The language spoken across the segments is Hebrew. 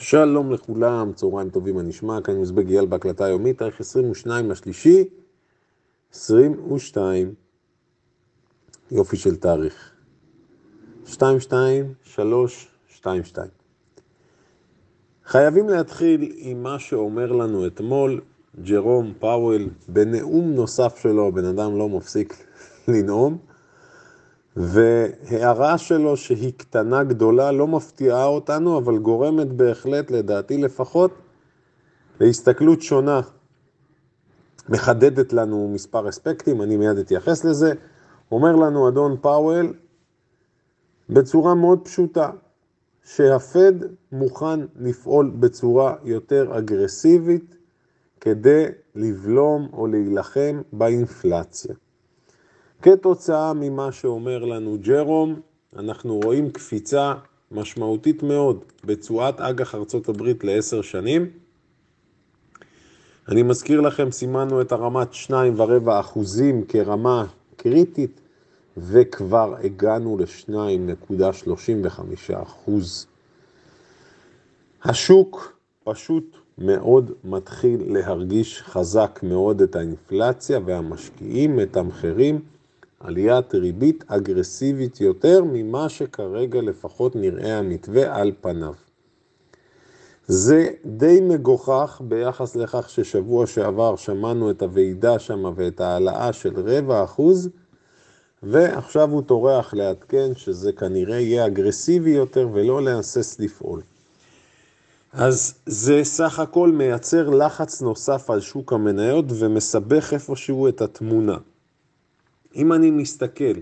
שלום לכולם, צהריים טובים, מה נשמע? כאן מזבג אייל בהקלטה היומית, תאריך 22 לשלישי, 22, יופי של תאריך. 22, 3, 2, 2. חייבים להתחיל עם מה שאומר לנו אתמול ג'רום פאוול בנאום נוסף שלו, הבן אדם לא מפסיק לנאום. והערה שלו שהיא קטנה גדולה לא מפתיעה אותנו, אבל גורמת בהחלט, לדעתי לפחות, להסתכלות שונה. מחדדת לנו מספר אספקטים, אני מיד אתייחס לזה. אומר לנו אדון פאוול בצורה מאוד פשוטה, שהפד מוכן לפעול בצורה יותר אגרסיבית כדי לבלום או להילחם באינפלציה. כתוצאה ממה שאומר לנו ג'רום, אנחנו רואים קפיצה משמעותית מאוד בתשואת אג"ח ארצות הברית לעשר שנים. אני מזכיר לכם, סימנו את הרמת שניים ורבע אחוזים כרמה קריטית, וכבר הגענו ל-2.35 אחוז. השוק פשוט מאוד מתחיל להרגיש חזק מאוד את האינפלציה, והמשקיעים מתמחרים עליית ריבית אגרסיבית יותר ממה שכרגע לפחות נראה המתווה על פניו. זה די מגוחך ביחס לכך ששבוע שעבר שמענו את הוועידה שם ואת העלאה של רבע אחוז, ועכשיו הוא טורח לעדכן שזה כנראה יהיה אגרסיבי יותר ולא להסס לפעול. אז זה סך הכל מייצר לחץ נוסף על שוק המניות ומסבך איפשהו את התמונה. אם אני מסתכל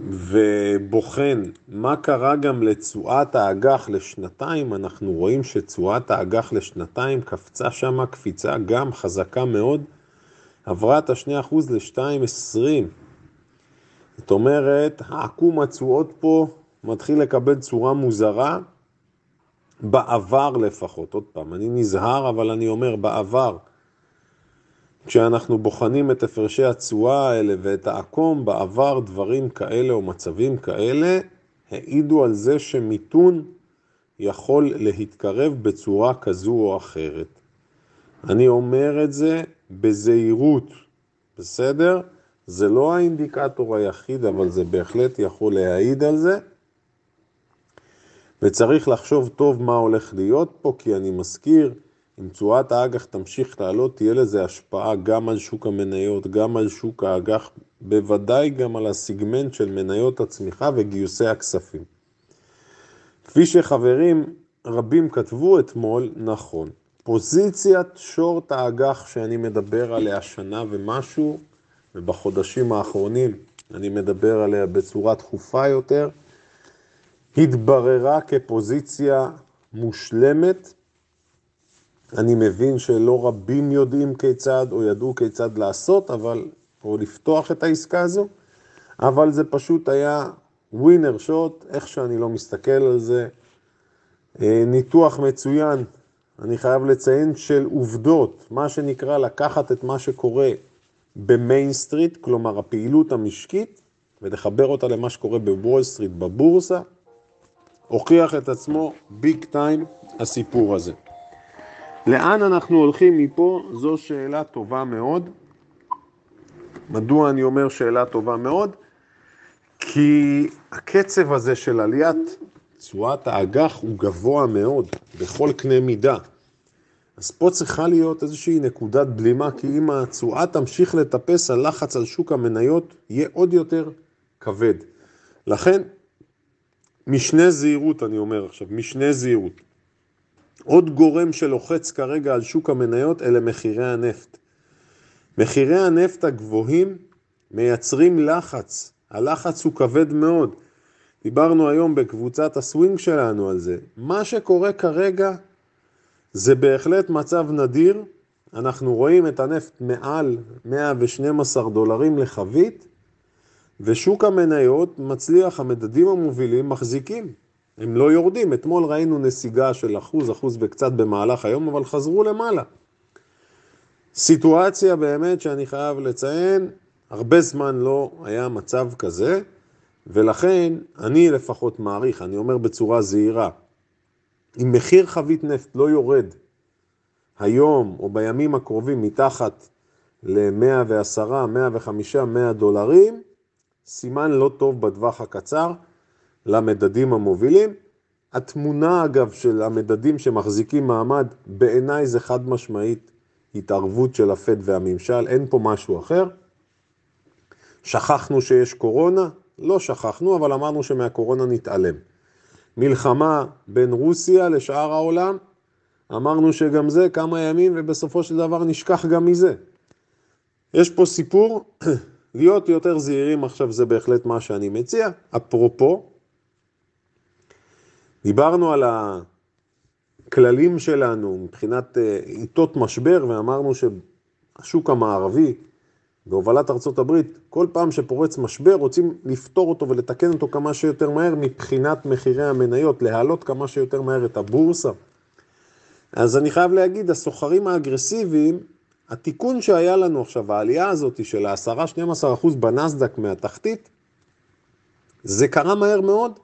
ובוחן מה קרה גם לתשואת האג"ח לשנתיים, אנחנו רואים שתשואת האג"ח לשנתיים קפצה שם קפיצה גם חזקה מאוד, עברה את ה-2% ל-2.20. זאת אומרת, העקום התשואות פה מתחיל לקבל צורה מוזרה, בעבר לפחות, עוד פעם, אני נזהר אבל אני אומר בעבר. כשאנחנו בוחנים את הפרשי התשואה האלה ואת העקום, בעבר דברים כאלה או מצבים כאלה העידו על זה שמיתון יכול להתקרב בצורה כזו או אחרת. אני אומר את זה בזהירות, בסדר? זה לא האינדיקטור היחיד, אבל זה בהחלט יכול להעיד על זה. וצריך לחשוב טוב מה הולך להיות פה, כי אני מזכיר, אם תשואת האג"ח תמשיך לעלות, תהיה לזה השפעה גם על שוק המניות, גם על שוק האג"ח, בוודאי גם על הסיגמנט של מניות הצמיחה וגיוסי הכספים. כפי שחברים רבים כתבו אתמול, נכון. פוזיציית שורט האג"ח שאני מדבר עליה שנה ומשהו, ובחודשים האחרונים אני מדבר עליה בצורה תכופה יותר, התבררה כפוזיציה מושלמת. אני מבין שלא רבים יודעים כיצד או ידעו כיצד לעשות, אבל, או לפתוח את העסקה הזו, אבל זה פשוט היה ווינר שוט, איך שאני לא מסתכל על זה. אה, ניתוח מצוין, אני חייב לציין, של עובדות, מה שנקרא לקחת את מה שקורה במיין סטריט, כלומר הפעילות המשקית, ולחבר אותה למה שקורה בוול סטריט בבורסה, הוכיח את עצמו big time הסיפור הזה. לאן אנחנו הולכים מפה? זו שאלה טובה מאוד. מדוע אני אומר שאלה טובה מאוד? כי הקצב הזה של עליית תשואת האג"ח הוא גבוה מאוד, בכל קנה מידה. אז פה צריכה להיות איזושהי נקודת בלימה, כי אם התשואה תמשיך לטפס, הלחץ על שוק המניות יהיה עוד יותר כבד. לכן, משנה זהירות, אני אומר עכשיו, משנה זהירות. עוד גורם שלוחץ כרגע על שוק המניות אלה מחירי הנפט. מחירי הנפט הגבוהים מייצרים לחץ, הלחץ הוא כבד מאוד. דיברנו היום בקבוצת הסווינג שלנו על זה. מה שקורה כרגע זה בהחלט מצב נדיר. אנחנו רואים את הנפט מעל 112 דולרים לחבית, ושוק המניות מצליח, המדדים המובילים מחזיקים, הם לא יורדים. אתמול ראינו נסיגה של אחוז, אחוז וקצת במהלך היום, אבל חזרו למעלה. סיטואציה באמת שאני חייב לציין, הרבה זמן לא היה מצב כזה, ולכן אני לפחות מעריך, אני אומר בצורה זהירה, אם מחיר חבית נפט לא יורד היום או בימים הקרובים מתחת ל-110, 105, 100 דולרים, סימן לא טוב בטווח הקצר למדדים המובילים. התמונה אגב של המדדים שמחזיקים מעמד, בעיניי זה חד משמעית התערבות של הפד והממשל, אין פה משהו אחר. שכחנו שיש קורונה? לא שכחנו, אבל אמרנו שמהקורונה נתעלם. מלחמה בין רוסיה לשאר העולם, אמרנו שגם זה כמה ימים ובסופו של דבר נשכח גם מזה. יש פה סיפור, להיות יותר זהירים עכשיו זה בהחלט מה שאני מציע. אפרופו, דיברנו על הכללים שלנו מבחינת אה, עיתות משבר ואמרנו שהשוק המערבי בהובלת ארצות הברית, כל פעם שפורץ משבר רוצים לפתור אותו ולתקן אותו כמה שיותר מהר מבחינת מחירי המניות, להעלות כמה שיותר מהר את הבורסה. אז אני חייב להגיד, הסוחרים האגרסיביים, התיקון שהיה לנו עכשיו, העלייה הזאת של ה-10-12% בנסדק מהתחתית, זה קרה מהר מאוד,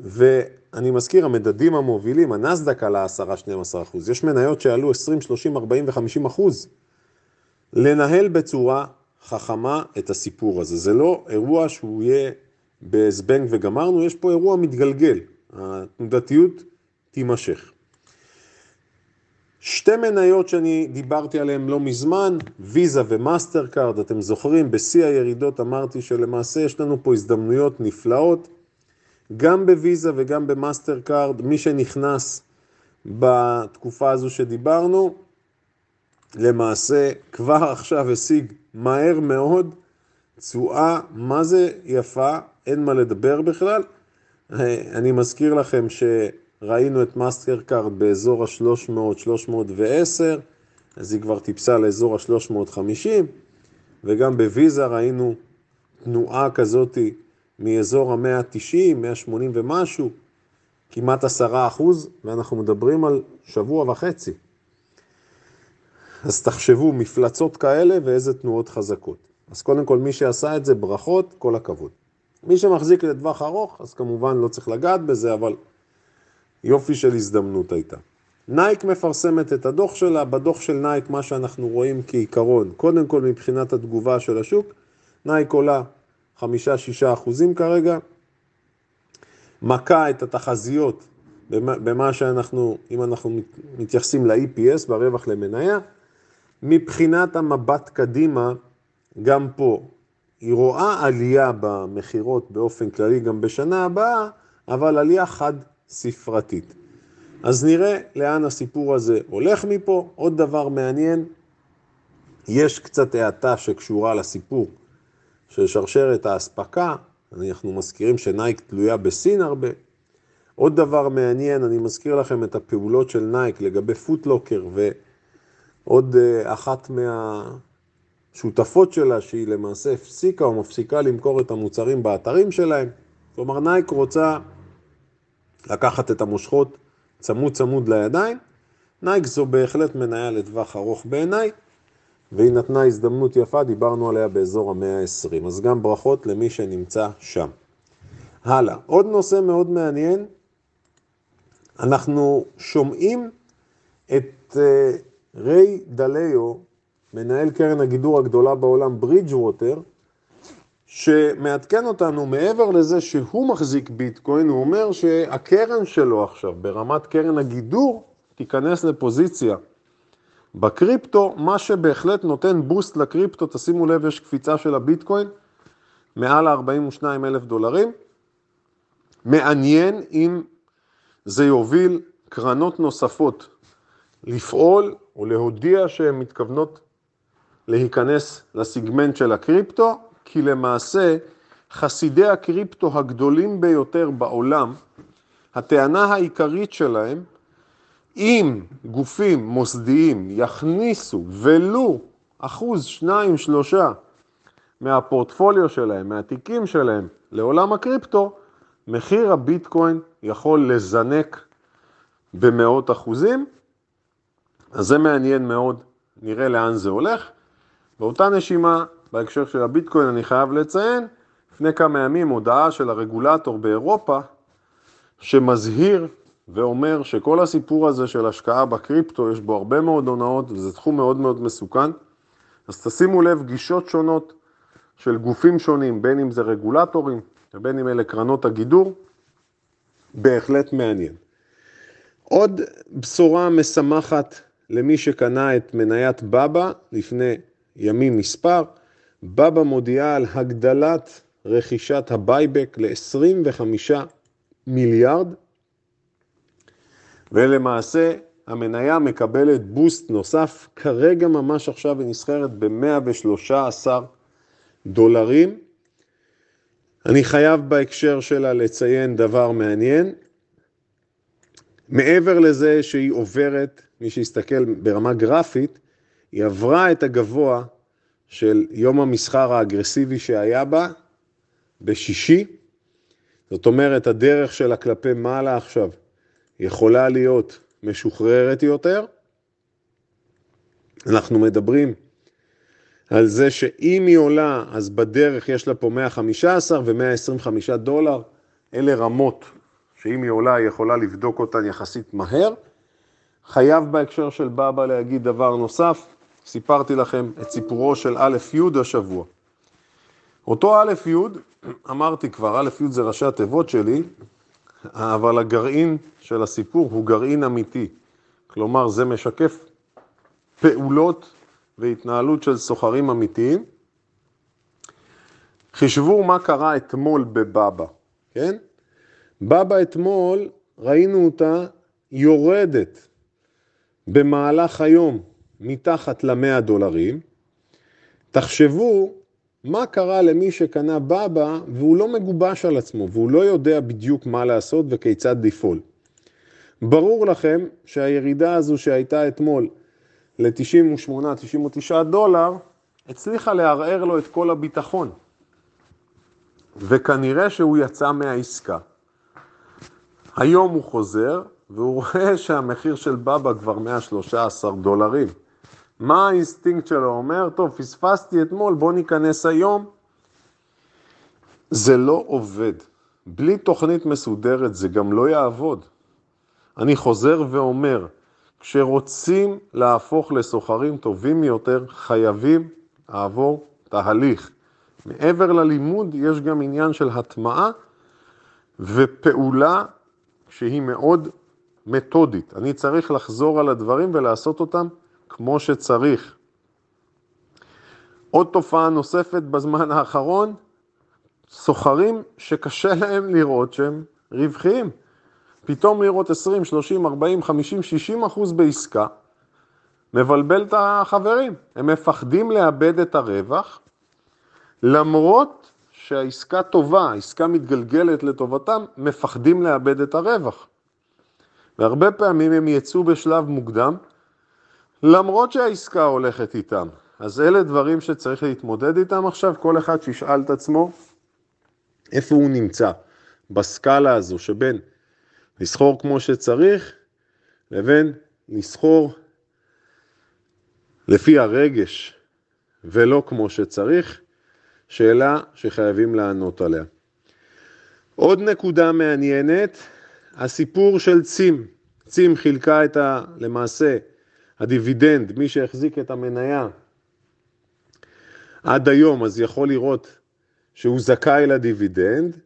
ואני מזכיר, המדדים המובילים, הנסדק עלה 10-12%, יש מניות שעלו 20, 30, 40 ו-50%. לנהל בצורה חכמה את הסיפור הזה. זה לא אירוע שהוא יהיה בזבנג וגמרנו, יש פה אירוע מתגלגל. התנודתיות תימשך. שתי מניות שאני דיברתי עליהן לא מזמן, ויזה ומאסטר קארד, אתם זוכרים, בשיא הירידות אמרתי שלמעשה יש לנו פה הזדמנויות נפלאות, גם בוויזה וגם במאסטר קארד, מי שנכנס בתקופה הזו שדיברנו, למעשה כבר עכשיו השיג מהר מאוד תשואה, מה זה יפה, אין מה לדבר בכלל. אני מזכיר לכם שראינו את מאסטר קארד באזור ה-300, 310, אז היא כבר טיפסה לאזור ה-350, וגם בוויזה ראינו תנועה כזאתי מאזור ה-190, 180 ומשהו, כמעט 10 אחוז, ואנחנו מדברים על שבוע וחצי. אז תחשבו מפלצות כאלה ואיזה תנועות חזקות. אז קודם כל, מי שעשה את זה, ברכות, כל הכבוד. מי שמחזיק לטווח ארוך, אז כמובן לא צריך לגעת בזה, אבל יופי של הזדמנות הייתה. נייק מפרסמת את הדוח שלה, בדוח של נייק מה שאנחנו רואים כעיקרון, קודם כל מבחינת התגובה של השוק, נייק עולה 5-6 אחוזים כרגע, מכה את התחזיות במה שאנחנו, אם אנחנו מתייחסים ל-EPS, ברווח למניה, מבחינת המבט קדימה, גם פה, היא רואה עלייה במכירות באופן כללי גם בשנה הבאה, אבל עלייה חד ספרתית. אז נראה לאן הסיפור הזה הולך מפה. עוד דבר מעניין, יש קצת האטה שקשורה לסיפור של שרשרת האספקה, אנחנו מזכירים שנייק תלויה בסין הרבה. עוד דבר מעניין, אני מזכיר לכם את הפעולות של נייק לגבי פוטלוקר ו... עוד אה, אחת מהשותפות שלה, שהיא למעשה הפסיקה או מפסיקה למכור את המוצרים באתרים שלהם. כלומר, נייק רוצה לקחת את המושכות צמוד צמוד לידיים. נייק זו בהחלט מניה לטווח ארוך בעיניי, והיא נתנה הזדמנות יפה, דיברנו עליה באזור המאה 20. אז גם ברכות למי שנמצא שם. הלאה, עוד נושא מאוד מעניין, אנחנו שומעים את אה, ריי דליו, מנהל קרן הגידור הגדולה בעולם, ברידג' ווטר, שמעדכן אותנו מעבר לזה שהוא מחזיק ביטקוין, הוא אומר שהקרן שלו עכשיו, ברמת קרן הגידור, תיכנס לפוזיציה בקריפטו, מה שבהחלט נותן בוסט לקריפטו, תשימו לב, יש קפיצה של הביטקוין, מעל ה-42 אלף דולרים. מעניין אם זה יוביל קרנות נוספות לפעול או להודיע שהן מתכוונות להיכנס לסיגמנט של הקריפטו, כי למעשה חסידי הקריפטו הגדולים ביותר בעולם, הטענה העיקרית שלהם, אם גופים מוסדיים יכניסו ולו אחוז, שניים, שלושה מהפורטפוליו שלהם, מהתיקים שלהם לעולם הקריפטו, מחיר הביטקוין יכול לזנק במאות אחוזים, אז זה מעניין מאוד, נראה לאן זה הולך. באותה נשימה, בהקשר של הביטקוין, אני חייב לציין, לפני כמה ימים הודעה של הרגולטור באירופה, שמזהיר ואומר שכל הסיפור הזה של השקעה בקריפטו, יש בו הרבה מאוד הונאות, וזה תחום מאוד מאוד מסוכן. אז תשימו לב, גישות שונות של גופים שונים, בין אם זה רגולטורים ובין אם אלה קרנות הגידור, בהחלט מעניין. עוד בשורה משמחת למי שקנה את מניית בבא לפני ימים מספר, בבא מודיעה על הגדלת רכישת ה buyback ל-25 מיליארד, ולמעשה המניה מקבלת בוסט נוסף, כרגע ממש עכשיו היא נסחרת ב-113 דולרים. אני חייב בהקשר שלה לציין דבר מעניין. מעבר לזה שהיא עוברת, מי שיסתכל ברמה גרפית, היא עברה את הגבוה של יום המסחר האגרסיבי שהיה בה בשישי. זאת אומרת, הדרך שלה כלפי מעלה עכשיו יכולה להיות משוחררת יותר. אנחנו מדברים על זה שאם היא עולה, אז בדרך יש לה פה 115 ו-125 דולר. אלה רמות שאם היא עולה, היא יכולה לבדוק אותן יחסית מהר. חייב בהקשר של בבא להגיד דבר נוסף, סיפרתי לכם את סיפורו של א' י' השבוע. אותו א' י', אמרתי כבר, א' י' זה ראשי התיבות שלי, אבל הגרעין של הסיפור הוא גרעין אמיתי. כלומר, זה משקף פעולות והתנהלות של סוחרים אמיתיים. חישבו מה קרה אתמול בבבא, כן? בבא אתמול, ראינו אותה יורדת במהלך היום מתחת ל-100 דולרים. תחשבו מה קרה למי שקנה בבא והוא לא מגובש על עצמו והוא לא יודע בדיוק מה לעשות וכיצד לפעול. ברור לכם שהירידה הזו שהייתה אתמול ל-98-99 דולר, הצליחה לערער לו את כל הביטחון. וכנראה שהוא יצא מהעסקה. היום הוא חוזר, והוא רואה שהמחיר של בבא כבר 113 דולרים. מה האינסטינקט שלו אומר? טוב, פספסתי אתמול, בוא ניכנס היום. זה לא עובד. בלי תוכנית מסודרת זה גם לא יעבוד. אני חוזר ואומר, כשרוצים להפוך לסוחרים טובים יותר, חייבים לעבור תהליך. מעבר ללימוד יש גם עניין של הטמעה ופעולה שהיא מאוד מתודית. אני צריך לחזור על הדברים ולעשות אותם כמו שצריך. עוד תופעה נוספת בזמן האחרון, סוחרים שקשה להם לראות שהם רווחיים. פתאום לראות 20, 30, 40, 50, 60 אחוז בעסקה, מבלבל את החברים. הם מפחדים לאבד את הרווח, למרות שהעסקה טובה, העסקה מתגלגלת לטובתם, מפחדים לאבד את הרווח. והרבה פעמים הם יצאו בשלב מוקדם, למרות שהעסקה הולכת איתם. אז אלה דברים שצריך להתמודד איתם עכשיו, כל אחד שישאל את עצמו איפה הוא נמצא בסקאלה הזו שבין לסחור כמו שצריך לבין לסחור לפי הרגש ולא כמו שצריך, שאלה שחייבים לענות עליה. עוד נקודה מעניינת, הסיפור של צים. צים חילקה את ה... למעשה הדיבידנד, מי שהחזיק את המניה עד היום, אז יכול לראות שהוא זכאי לדיבידנד,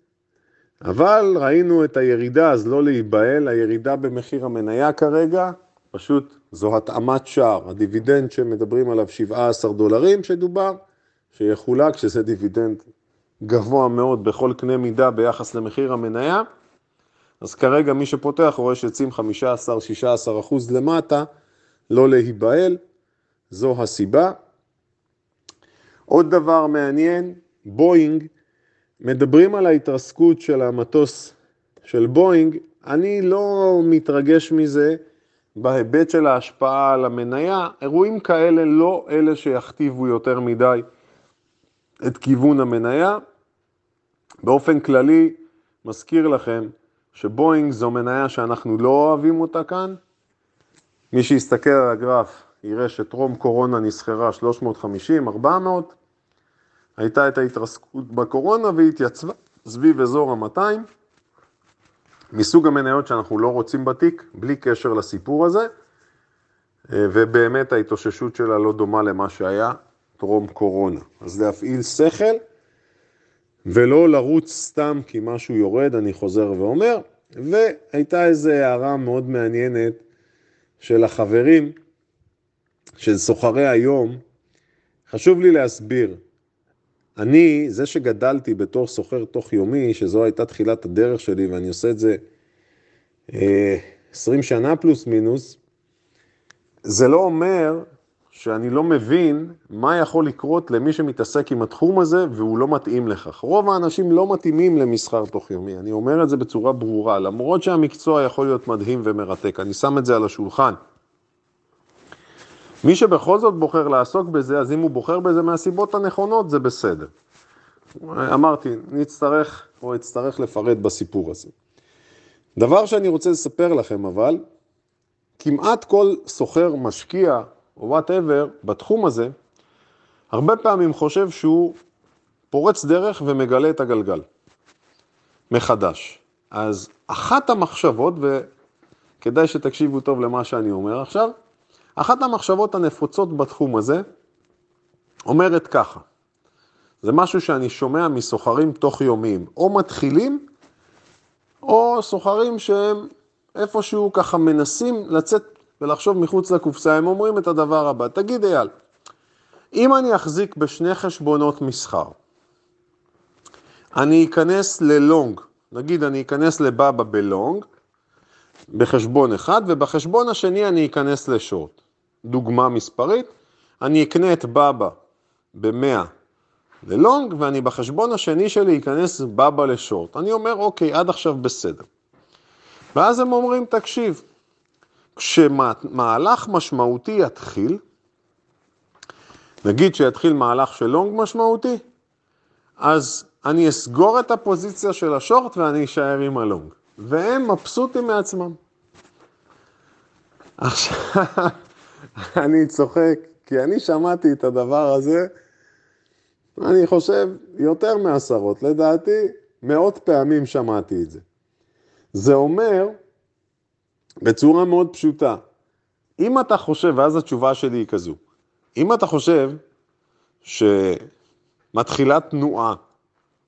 אבל ראינו את הירידה, אז לא להיבהל, הירידה במחיר המניה כרגע, פשוט זו התאמת שער. הדיבידנד שמדברים עליו 17 דולרים שדובר, שיחולק, שזה דיבידנד גבוה מאוד בכל קנה מידה ביחס למחיר המניה. אז כרגע מי שפותח רואה שיוצאים 15-16 אחוז למטה, לא להיבהל, זו הסיבה. עוד דבר מעניין, בואינג, מדברים על ההתרסקות של המטוס של בואינג, אני לא מתרגש מזה בהיבט של ההשפעה על המניה, אירועים כאלה לא אלה שיכתיבו יותר מדי את כיוון המניה. באופן כללי, מזכיר לכם שבואינג זו מניה שאנחנו לא אוהבים אותה כאן. מי שיסתכל על הגרף יראה שטרום קורונה נסחרה 350, 400, הייתה את ההתרסקות בקורונה והיא התייצבה סביב אזור ה-200, מסוג המניות שאנחנו לא רוצים בתיק, בלי קשר לסיפור הזה, אה, ובאמת ההתאוששות שלה לא דומה למה שהיה טרום קורונה. אז להפעיל שכל ולא לרוץ סתם כי משהו יורד, אני חוזר ואומר. והייתה איזו הערה מאוד מעניינת של החברים, של סוחרי היום. חשוב לי להסביר, אני, זה שגדלתי בתור סוחר תוך יומי, שזו הייתה תחילת הדרך שלי ואני עושה את זה אה, 20 שנה פלוס מינוס, זה לא אומר שאני לא מבין מה יכול לקרות למי שמתעסק עם התחום הזה והוא לא מתאים לכך. רוב האנשים לא מתאימים למסחר תוך יומי, אני אומר את זה בצורה ברורה, למרות שהמקצוע יכול להיות מדהים ומרתק, אני שם את זה על השולחן. מי שבכל זאת בוחר לעסוק בזה, אז אם הוא בוחר בזה מהסיבות הנכונות, זה בסדר. אמרתי, נצטרך או אצטרך לפרט בסיפור הזה. דבר שאני רוצה לספר לכם אבל, כמעט כל סוחר משקיע או וואטאבר בתחום הזה, הרבה פעמים חושב שהוא פורץ דרך ומגלה את הגלגל מחדש. אז אחת המחשבות, וכדאי שתקשיבו טוב למה שאני אומר עכשיו, אחת המחשבות הנפוצות בתחום הזה אומרת ככה, זה משהו שאני שומע מסוחרים תוך יומיים, או מתחילים, או סוחרים שהם איפשהו ככה מנסים לצאת ולחשוב מחוץ לקופסה, הם אומרים את הדבר הבא, תגיד אייל, אם אני אחזיק בשני חשבונות מסחר, אני אכנס ללונג, נגיד אני אכנס לבבא בלונג, בחשבון אחד, ובחשבון השני אני אכנס לשורט. דוגמה מספרית, אני אקנה את בבא ב-100 ללונג, ואני בחשבון השני שלי אכנס בבא לשורט. אני אומר, אוקיי, עד עכשיו בסדר. ואז הם אומרים, תקשיב, כשמהלך משמעותי יתחיל, נגיד שיתחיל מהלך של לונג משמעותי, אז אני אסגור את הפוזיציה של השורט ואני אשאר עם הלונג. והם מבסוטים מעצמם. עכשיו, אני צוחק, כי אני שמעתי את הדבר הזה, אני חושב, יותר מעשרות, לדעתי, מאות פעמים שמעתי את זה. זה אומר, בצורה מאוד פשוטה, אם אתה חושב, ואז התשובה שלי היא כזו, אם אתה חושב שמתחילה תנועה,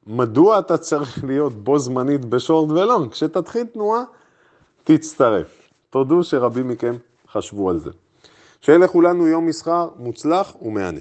מדוע אתה צריך להיות בו זמנית בשורט ולונג? כשתתחיל תנועה, תצטרף. תודו שרבים מכם חשבו על זה. שיהיה לכולנו יום מסחר מוצלח ומהנה.